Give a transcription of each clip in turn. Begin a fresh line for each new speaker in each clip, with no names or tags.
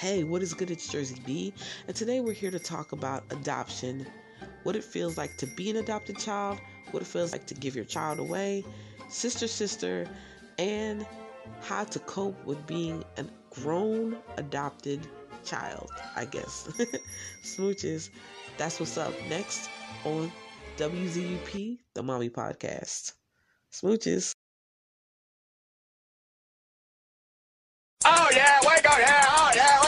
Hey, what is good? It's Jersey B, and today we're here to talk about adoption, what it feels like to be an adopted child, what it feels like to give your child away, sister, sister, and how to cope with being a grown adopted child, I guess. Smooches, that's what's up next on WZUP, the Mommy Podcast. Smooches.
Oh yeah, wake up, yeah, oh yeah,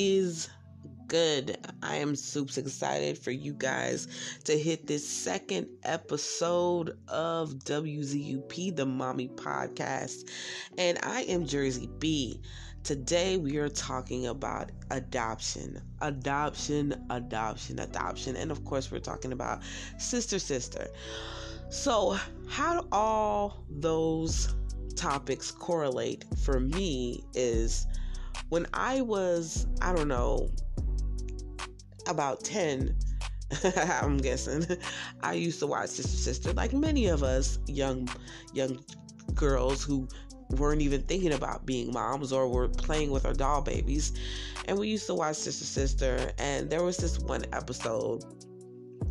is good? I am super excited for you guys to hit this second episode of WZUP, the Mommy Podcast. And I am Jersey B. Today we are talking about adoption, adoption, adoption, adoption. And of course, we're talking about sister, sister. So, how do all those topics correlate for me is when I was, I don't know, about 10, I'm guessing, I used to watch Sister Sister like many of us young young girls who weren't even thinking about being moms or were playing with our doll babies. And we used to watch Sister Sister and there was this one episode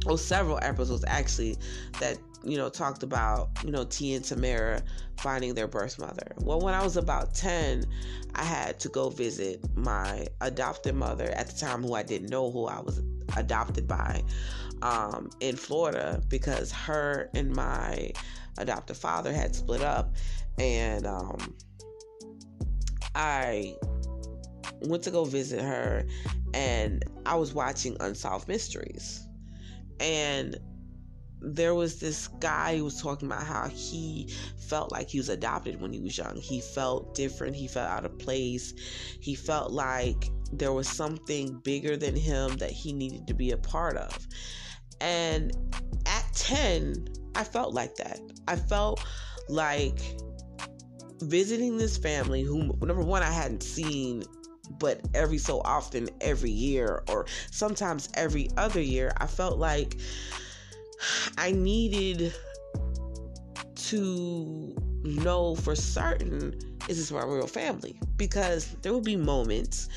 well several episodes actually that you know talked about you know T and Tamera finding their birth mother. Well, when I was about 10, I had to go visit my adopted mother. At the time who I didn't know who I was adopted by um, in Florida because her and my adoptive father had split up. And um, I went to go visit her and I was watching Unsolved Mysteries and there was this guy who was talking about how he felt like he was adopted when he was young. He felt different. He felt out of place. He felt like there was something bigger than him that he needed to be a part of. And at 10, I felt like that. I felt like visiting this family who, number one, I hadn't seen but every so often, every year, or sometimes every other year, I felt like I needed to know for certain is this my real family? Because there would be moments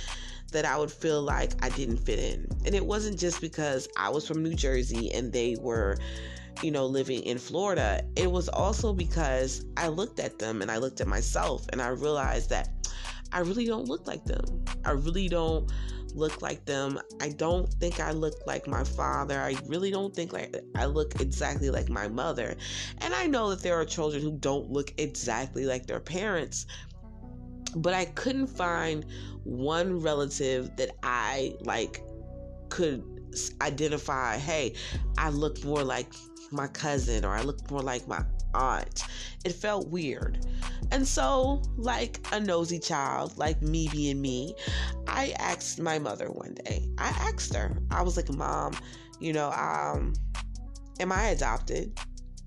that I would feel like I didn't fit in. And it wasn't just because I was from New Jersey and they were, you know, living in Florida. It was also because I looked at them and I looked at myself and I realized that I really don't look like them. I really don't look like them. I don't think I look like my father. I really don't think like I look exactly like my mother. And I know that there are children who don't look exactly like their parents. But I couldn't find one relative that I like could identify, hey, I look more like my cousin or I look more like my aunt. It felt weird. And so, like a nosy child, like me being me, I asked my mother one day. I asked her. I was like, "Mom, you know, um, am I adopted?"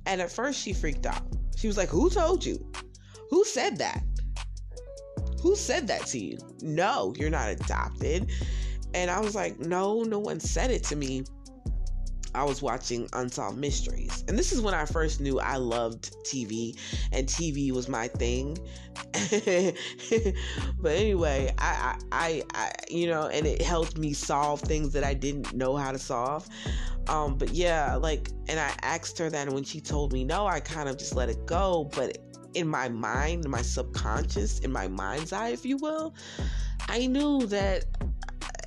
And at first she freaked out. She was like, "Who told you? Who said that? Who said that to you? No, you're not adopted." And I was like, "No, no one said it to me." I was watching Unsolved Mysteries. And this is when I first knew I loved TV and TV was my thing. but anyway, I, I, I, you know, and it helped me solve things that I didn't know how to solve. Um, but yeah, like, and I asked her that, and when she told me no, I kind of just let it go. But in my mind, in my subconscious, in my mind's eye, if you will, I knew that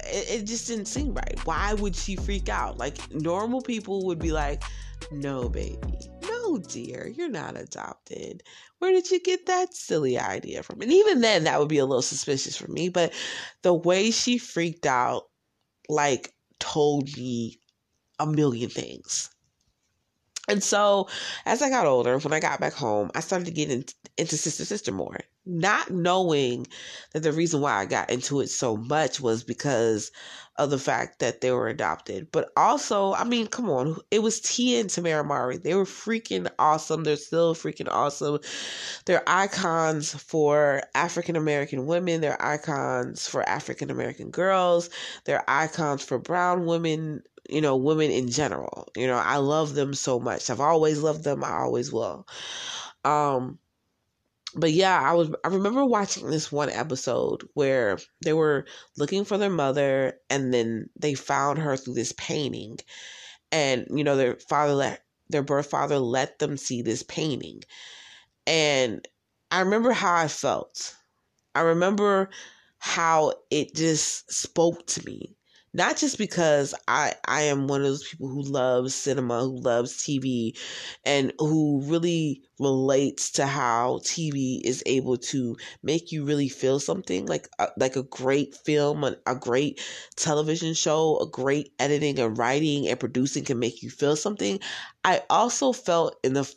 it, it just didn't seem right. Why would she freak out? Like normal people would be like, no, baby. No, dear, you're not adopted. Where did you get that silly idea from? And even then, that would be a little suspicious for me. But the way she freaked out, like, told me a million things. And so, as I got older, when I got back home, I started to get in, into Sister Sister more. not knowing that the reason why I got into it so much was because of the fact that they were adopted. But also, I mean, come on, it was Tia and Tamera Mowry. They were freaking awesome. They're still freaking awesome. They're icons for African American women. They're icons for African American girls. They're icons for brown women, you know, women in general. You know, I love them so much. I've always loved them. I always will. Um, but yeah, I was I remember watching this one episode where they were looking for their mother and then they found her through this painting. And you know, their father let their birth father let them see this painting. And I remember how I felt. I remember how it just spoke to me not just because I I am one of those people who loves cinema, who loves TV, and who really relates to how TV is able to make you really feel something like a, like a great film, a, a great television show, a great editing and writing and producing can make you feel something. I also felt in the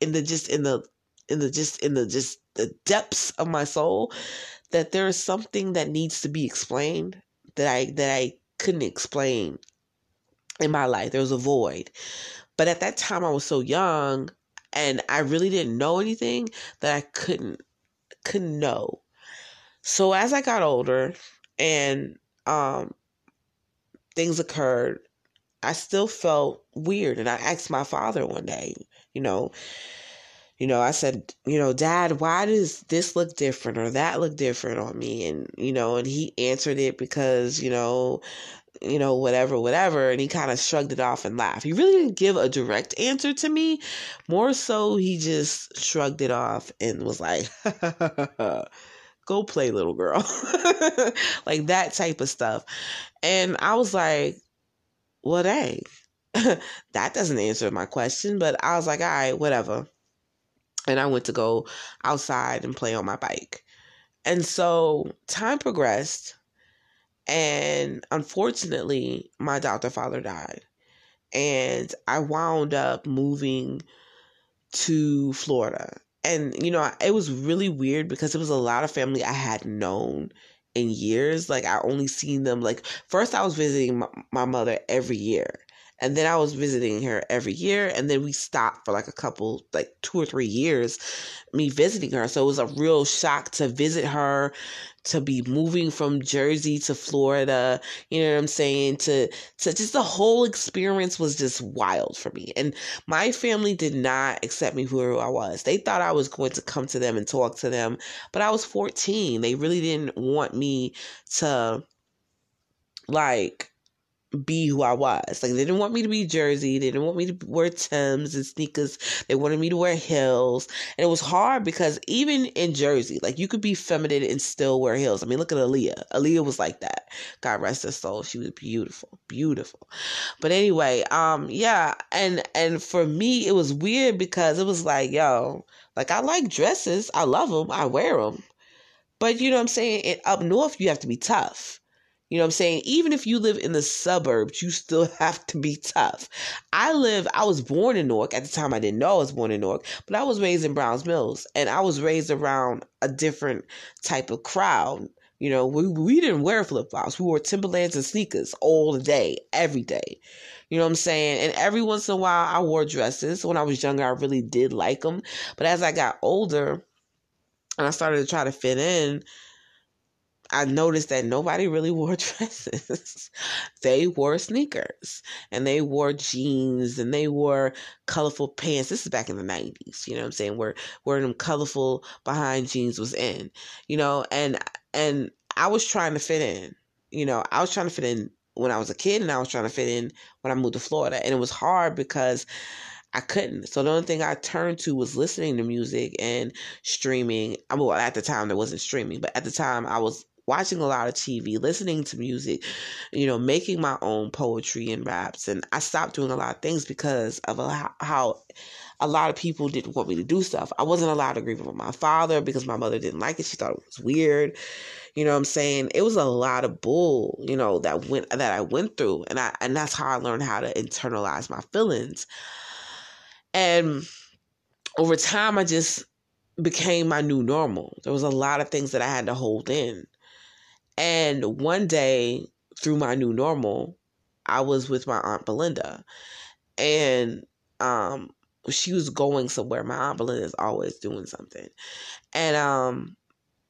in the just in the in the just in the just the depths of my soul that there is something that needs to be explained that I that I couldn't explain in my life. There was a void. But at that time I was so young and I really didn't know anything that I couldn't couldn't know. So as I got older and um things occurred, I still felt weird and I asked my father one day, you know, you know, I said, you know, dad, why does this look different or that look different on me? And, you know, and he answered it because, you know, you know, whatever, whatever. And he kind of shrugged it off and laughed. He really didn't give a direct answer to me. More so, he just shrugged it off and was like, go play, little girl. like that type of stuff. And I was like, well, dang, that doesn't answer my question. But I was like, all right, whatever and I went to go outside and play on my bike. And so time progressed, and unfortunately, my adoptive father died. And I wound up moving to Florida. And, you know, it was really weird because it was a lot of family I had known in years. Like, I only seen them, like, first I was visiting my, my mother every year. And then I was visiting her every year. And then we stopped for like a couple, like two or three years, me visiting her. So it was a real shock to visit her, to be moving from Jersey to Florida. You know what I'm saying? To, to just the whole experience was just wild for me. And my family did not accept me who I was. They thought I was going to come to them and talk to them, but I was 14. They really didn't want me to like be who I was. Like they didn't want me to be Jersey. They didn't want me to wear Tims and sneakers. They wanted me to wear heels. And it was hard because even in Jersey, like you could be feminine and still wear heels. I mean, look at Aaliyah. Aaliyah was like that. God rest her soul. She was beautiful, beautiful. But anyway, um, yeah, and and for me, it was weird because it was like, yo, like I like dresses. I love them. I wear them. But you know what I'm saying? And up north, you have to be tough you know what I'm saying? Even if you live in the suburbs, you still have to be tough. I live, I was born in Newark. At the time, I didn't know I was born in Newark, but I was raised in Browns Mills and I was raised around a different type of crowd. You know, we, we didn't wear flip flops. We wore Timberlands and sneakers all day, every day. You know what I'm saying? And every once in a while, I wore dresses. When I was younger, I really did like them. But as I got older and I started to try to fit in, I noticed that nobody really wore dresses. they wore sneakers and they wore jeans and they wore colorful pants. This is back in the 90s, you know what I'm saying? Where wearing them colorful behind jeans was in, you know, and and I was trying to fit in. You know, I was trying to fit in when I was a kid and I was trying to fit in when I moved to Florida. And it was hard because I couldn't. So the only thing I turned to was listening to music and streaming. I well, at the time there wasn't streaming, but at the time I was watching a lot of TV, listening to music, you know, making my own poetry and raps. And I stopped doing a lot of things because of how a lot of people didn't want me to do stuff. I wasn't allowed to grieve with my father because my mother didn't like it. She thought it was weird. You know what I'm saying? It was a lot of bull, you know, that went that I went through. And I and that's how I learned how to internalize my feelings. And over time I just became my new normal. There was a lot of things that I had to hold in. And one day through my new normal, I was with my aunt Belinda and um she was going somewhere. My aunt Belinda is always doing something. And um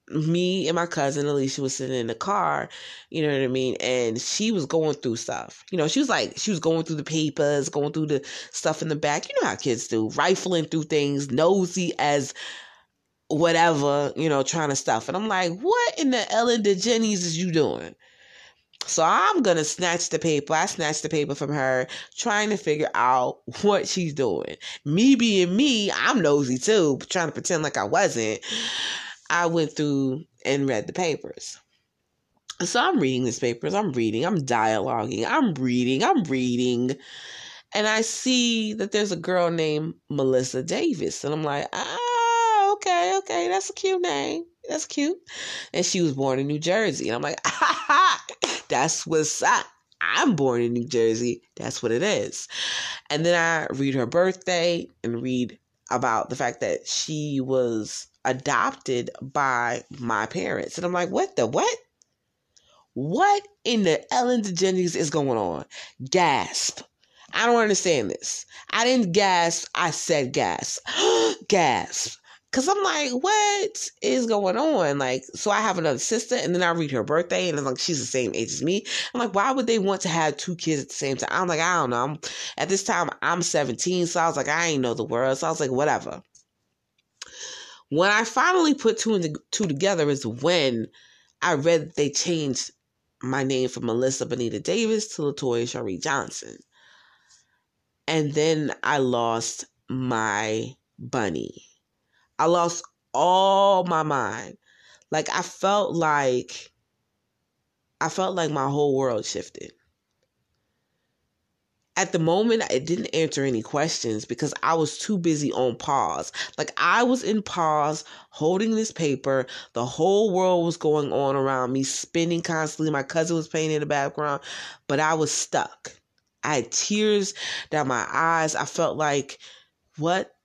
me and my cousin Alicia was sitting in the car, you know what I mean? And she was going through stuff. You know, she was like, she was going through the papers, going through the stuff in the back. You know how kids do, rifling through things, nosy as whatever, you know, trying to stuff. And I'm like, what in the Ellen DeGeneres is you doing? So I'm gonna snatch the paper. I snatched the paper from her, trying to figure out what she's doing. Me being me, I'm nosy too, trying to pretend like I wasn't. I went through and read the papers. So I'm reading these papers, I'm reading, I'm dialoguing, I'm reading, I'm reading. And I see that there's a girl named Melissa Davis. And I'm like, ah, okay, that's a cute name. That's cute. And she was born in New Jersey. And I'm like, ah, that's what's up. I'm born in New Jersey. That's what it is. And then I read her birthday and read about the fact that she was adopted by my parents. And I'm like, what the what? What in the Ellen DeGeneres is going on? Gasp. I don't understand this. I didn't gasp. I said gasp. gasp. Cause I'm like, what is going on? Like, so I have another sister, and then I read her birthday, and I'm like, she's the same age as me. I'm like, why would they want to have two kids at the same time? I'm like, I don't know. I'm, at this time, I'm 17, so I was like, I ain't know the world. So I was like, whatever. When I finally put two and two together is when I read they changed my name from Melissa Bonita Davis to Latoya Shari Johnson. And then I lost my bunny. I lost all my mind. Like I felt like I felt like my whole world shifted. At the moment, I didn't answer any questions because I was too busy on pause. Like I was in pause, holding this paper. The whole world was going on around me, spinning constantly. My cousin was playing in the background, but I was stuck. I had tears down my eyes. I felt like, what?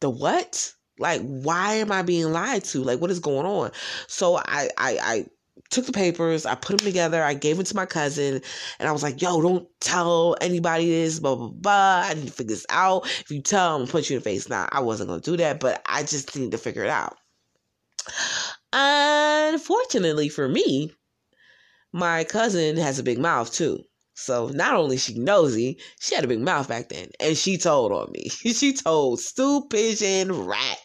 The what? Like, why am I being lied to? Like, what is going on? So I, I, I took the papers, I put them together, I gave them to my cousin, and I was like, yo, don't tell anybody this, blah, blah, blah. I need to figure this out. If you tell, I'm gonna punch you in the face. Now, I wasn't gonna do that, but I just need to figure it out. Unfortunately for me, my cousin has a big mouth too. So not only she nosy, she had a big mouth back then, and she told on me. she told stupid Pigeon Rat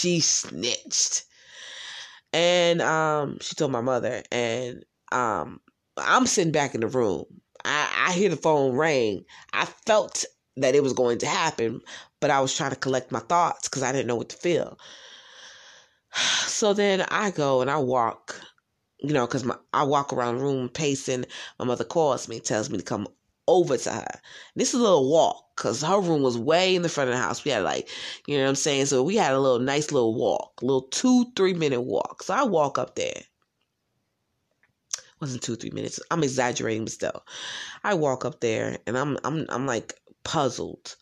she snitched. And um, she told my mother, and um, I'm sitting back in the room. I, I hear the phone ring. I felt that it was going to happen, but I was trying to collect my thoughts because I didn't know what to feel. So then I go and I walk, you know, because I walk around the room pacing. My mother calls me, tells me to come over to her. This is a little walk because her room was way in the front of the house. We had like, you know what I'm saying? So we had a little nice little walk, little two, three minute walk. So I walk up there. wasn't two, three minutes. I'm exaggerating, but still. I walk up there and I'm I'm I'm like puzzled.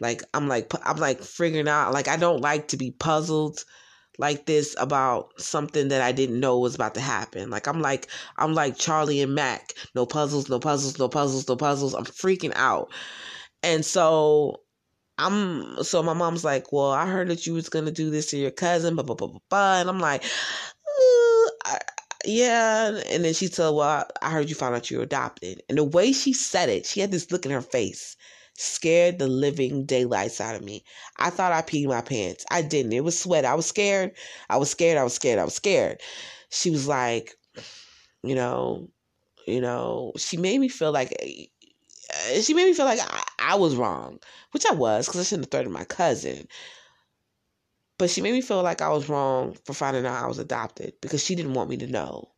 Like I'm like I'm like figuring out like I don't like to be puzzled like this about something that I didn't know was about to happen. Like I'm like I'm like Charlie and Mac. No puzzles, no puzzles, no puzzles, no puzzles. I'm freaking out. And so I'm so my mom's like, "Well, I heard that you was to do this to your cousin, blah blah blah blah." blah. And I'm like, I, yeah. And then she said, Well, I heard you found out you were adopted. And the way she said it, she had this look in her face scared the living daylights out of me. I thought I peed my pants. I didn't. It was sweat. I was scared. I was scared. I was scared. I was scared. She was like, you know, you know, she made me feel like eh, she made me feel like I, I was wrong, which I was because I shouldn't have threatened my cousin. But she made me feel like I was wrong for finding out I was adopted because she didn't want me to know.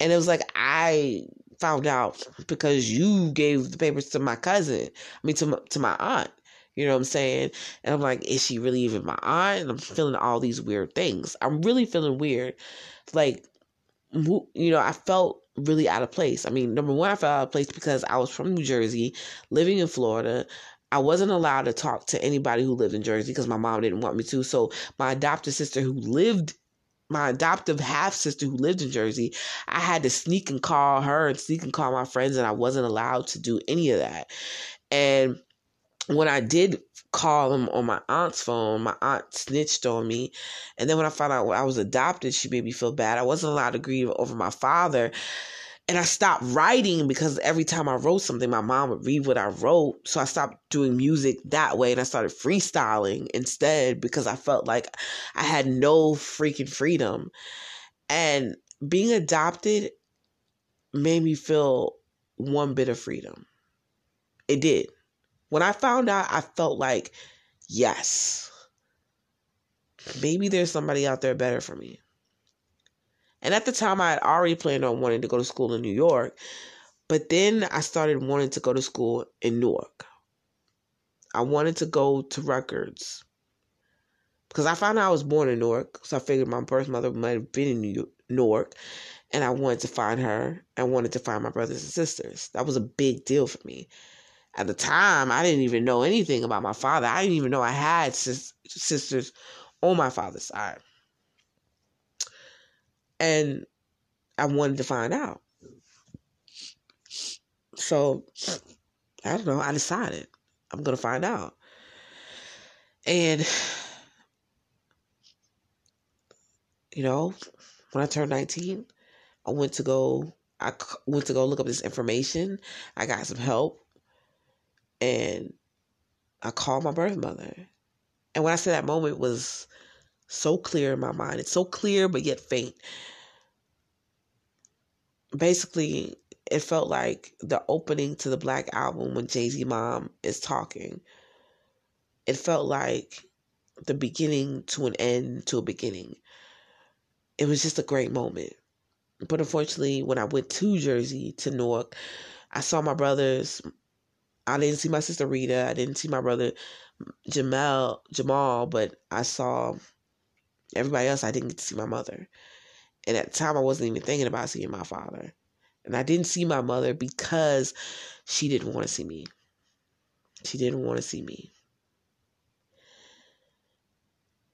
And it was like I found out because you gave the papers to my cousin. I mean, to my, to my aunt. You know what I'm saying? And I'm like, is she really even my aunt? And I'm feeling all these weird things. I'm really feeling weird. Like, you know, I felt really out of place. I mean, number one, I felt out of place because I was from New Jersey, living in Florida. I wasn't allowed to talk to anybody who lived in Jersey because my mom didn't want me to. So my adopted sister who lived my adoptive half sister who lived in Jersey, I had to sneak and call her and sneak and call my friends, and I wasn't allowed to do any of that. And when I did call him on my aunt's phone, my aunt snitched on me. And then when I found out I was adopted, she made me feel bad. I wasn't allowed to grieve over my father. And I stopped writing because every time I wrote something, my mom would read what I wrote. So I stopped doing music that way and I started freestyling instead because I felt like I had no freaking freedom. And being adopted made me feel one bit of freedom. It did. When I found out, I felt like, yes, maybe there's somebody out there better for me. And at the time, I had already planned on wanting to go to school in New York. But then I started wanting to go to school in Newark. I wanted to go to Rutgers because I found out I was born in Newark. So I figured my birth mother might have been in New Newark. And I wanted to find her. I wanted to find my brothers and sisters. That was a big deal for me. At the time, I didn't even know anything about my father. I didn't even know I had sis- sisters on my father's side and I wanted to find out. So I don't know. I decided I'm gonna find out, and you know, when I turned 19, I went to go. I went to go look up this information. I got some help, and I called my birth mother. And when I say that moment was so clear in my mind. It's so clear, but yet faint. Basically, it felt like the opening to the Black album when Jay Z mom is talking. It felt like the beginning to an end to a beginning. It was just a great moment. But unfortunately, when I went to Jersey, to Newark, I saw my brothers. I didn't see my sister Rita. I didn't see my brother Jamal, Jamal, but I saw Everybody else, I didn't get to see my mother. And at the time, I wasn't even thinking about seeing my father. And I didn't see my mother because she didn't want to see me. She didn't want to see me.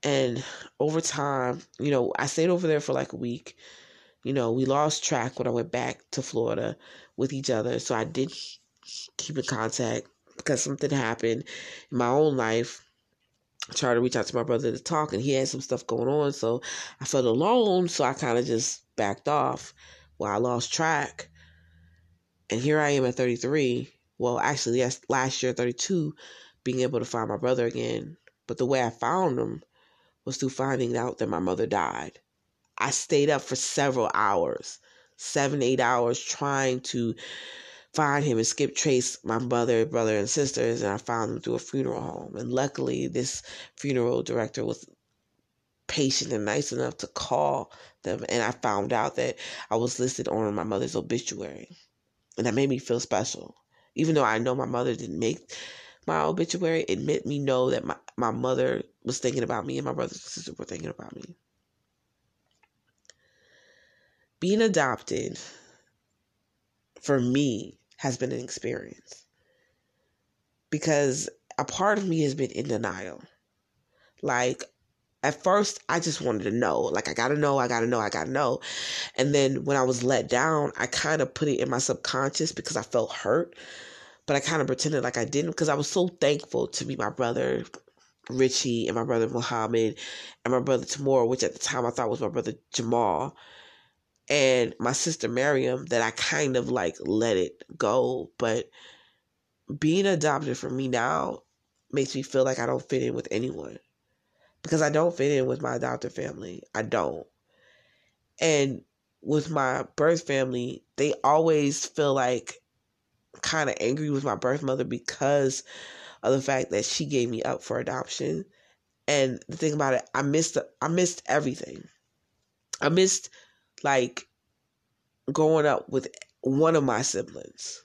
And over time, you know, I stayed over there for like a week. You know, we lost track when I went back to Florida with each other. So I did keep in contact because something happened in my own life tried to reach out to my brother to talk, and he had some stuff going on. So I felt alone, so I kind of just backed off. Well, I lost track. And here I am at 33. Well, actually, yes, last year, 32, being able to find my brother again. But the way I found him was through finding out that my mother died. I stayed up for several hours, seven, eight hours, trying to find him and skip trace my mother, brother, and sisters, and I found them through a funeral home. And luckily, this funeral director was patient and nice enough to call them, and I found out that I was listed on my mother's obituary, and that made me feel special. Even though I know my mother didn't make my obituary, it made me know that my, my mother was thinking about me and my brothers and sisters were thinking about me. Being adopted for me has been an experience because a part of me has been in denial. Like, at first, I just wanted to know. Like, I gotta know, I gotta know, I gotta know. And then when I was let down, I kind of put it in my subconscious because I felt hurt. But I kind of pretended like I didn't because I was so thankful to be my brother Richie and my brother Muhammad and my brother Tamora, which at the time I thought was my brother Jamal and my sister Miriam that I kind of like let it go. But being adopted for me now makes me feel like I don't fit in with anyone because I don't fit in with my adopted family. I don't. And with my birth family, they always feel like kind of angry with my birth mother because of the fact that she gave me up for adoption. And the thing about it, I missed I missed everything. I missed like growing up with one of my siblings.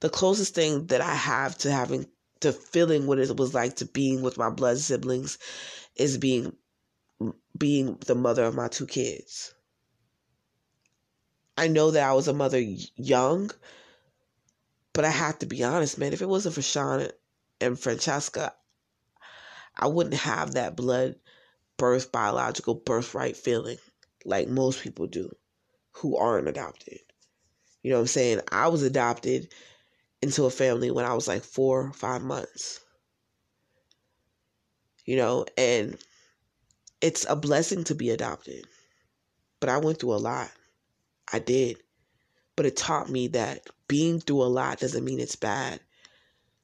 The closest thing that I have to having to feeling what it was like to being with my blood siblings is being being the mother of my two kids. I know that I was a mother young, But I have to be honest, man, if it wasn't for Sean and Francesca, I wouldn't have that blood birth biological birthright feeling like most people do who aren't adopted. You know what I'm saying? I was adopted into a family when I was like four, five months. You know, and it's a blessing to be adopted. But I went through a lot. I did. But it taught me that being through a lot doesn't mean it's bad.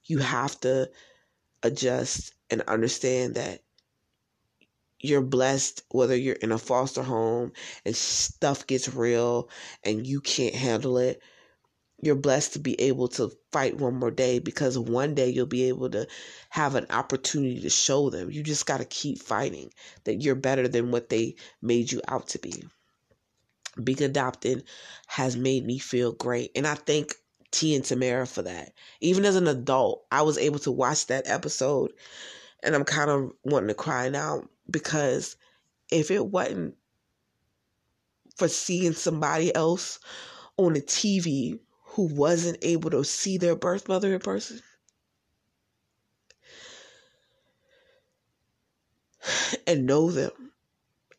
You have to adjust and understand that you're blessed whether you're in a foster home and stuff gets real and you can't handle it you're blessed to be able to fight one more day because one day you'll be able to have an opportunity to show them. You just got to keep fighting that you're better than what they made you out to be. Being adopted has made me feel great and i thank t and tamera for that. Even as an adult i was able to watch that episode and i'm kind of wanting to cry now because if it wasn't for seeing somebody else on the TV who wasn't able to see their birth mother in person, and know them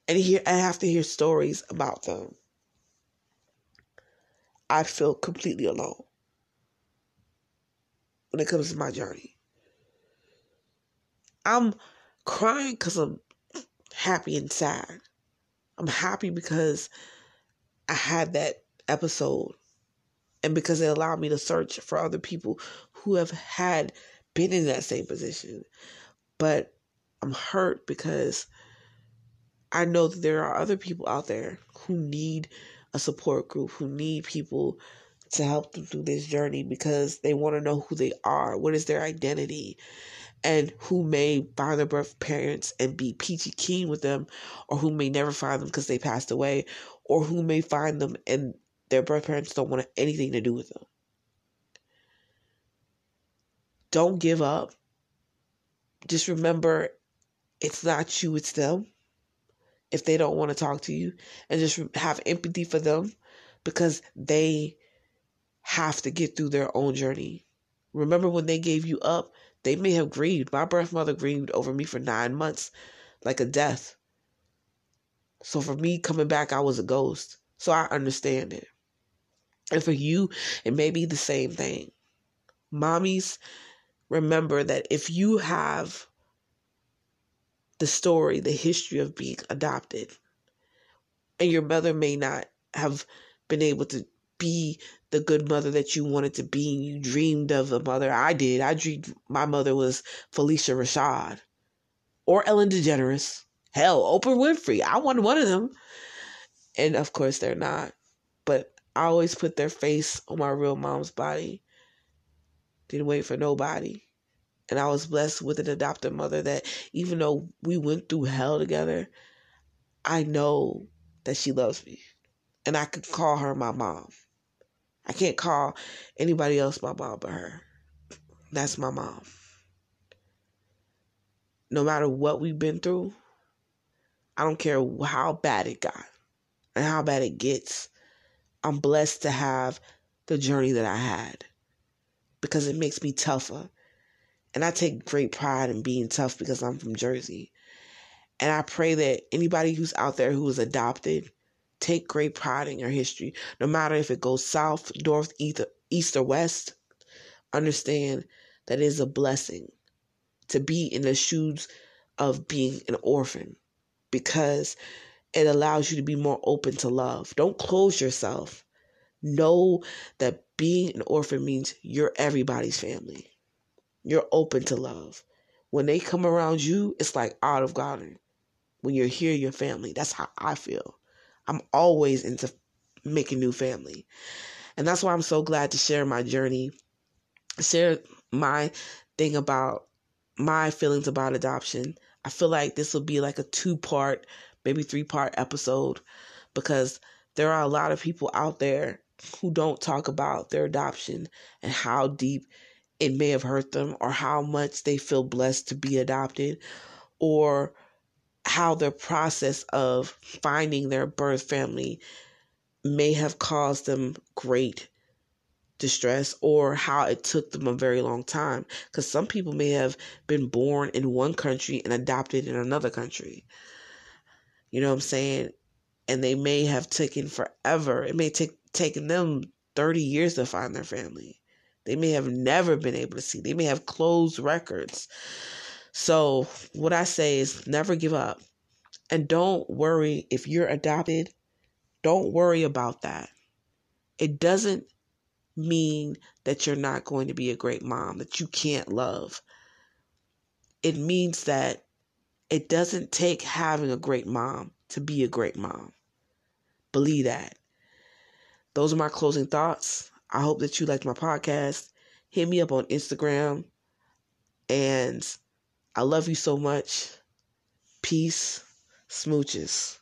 and hear I have to hear stories about them, I'd feel completely alone when it comes to my journey. I'm crying because I'm happy and sad. I'm happy because I had that episode and because it allowed me to search for other people who have had been in that same position. But I'm hurt because I know that there are other people out there who need a support group, who need people to help them through this journey because they want to know who they are, what is their identity, and who may find their birth parents and be peachy keen with them, or who may never find them because they passed away, or who may find them and their birth parents don't want anything to do with them. Don't give up. Just remember it's not you, it's them. If they don't want to talk to you, and just have empathy for them because they have to get through their own journey. Remember when they gave you up, they may have grieved. My birth mother grieved over me for nine months, like a death. So for me coming back, I was a ghost. So I understand it. And for you, it may be the same thing. Mommies, remember that if you have the story, the history of being adopted, and your mother may not have been able to be the good mother that you wanted to be and you dreamed of a mother. I did. I dreamed my mother was Phylicia Rashad or Ellen DeGeneres. Hell, Oprah Winfrey. I wanted one of them. And of course they're not. But I always put their face on my real mom's body. Didn't wait for nobody. And I was blessed with an adopted mother that even though we went through hell together, I know that she loves me. And I could call her my mom. I can't call anybody else my mom but her. That's my mom. No matter what we've been through, I don't care how bad it got and how bad it gets. I'm blessed to have the journey that I had because it makes me tougher. And I take great pride in being tough because I'm from Jersey. And I pray that anybody who's out there who is adopted Take great pride in your history, no matter if it goes south, north, east, or west. Understand that it is a blessing to be in the shoes of being an orphan because it allows you to be more open to love. Don't close yourself. Know that being an orphan means you're everybody's family. You're open to love. When they come around you, it's like Olive Garden. When you're here, your family. That's how I feel. I'm always into making new family. And that's why I'm so glad to share my journey, share my thing about my feelings about adoption. I feel like this will be like a two part, maybe three part episode because there are a lot of people out there who don't talk about their adoption and how deep it may have hurt them or how much they feel blessed to be adopted or how the process of finding their birth family may have caused them great distress or how it took them a very long time. Because some people may have been born in one country and adopted in another country. You know what I'm saying? And they may have taken forever. It may take taken them 30 years to find their family. They may have never been able to see. They may have closed records. So, what I say is never give up. And don't worry if you're adopted. Don't worry about that. It doesn't mean that you're not going to be a great mom, that you can't love. It means that it doesn't take having a great mom to be a great mom. Believe that. Those are my closing thoughts. I hope that you liked my podcast. Hit me up on Instagram. And I love you so much. Peace. Smooches.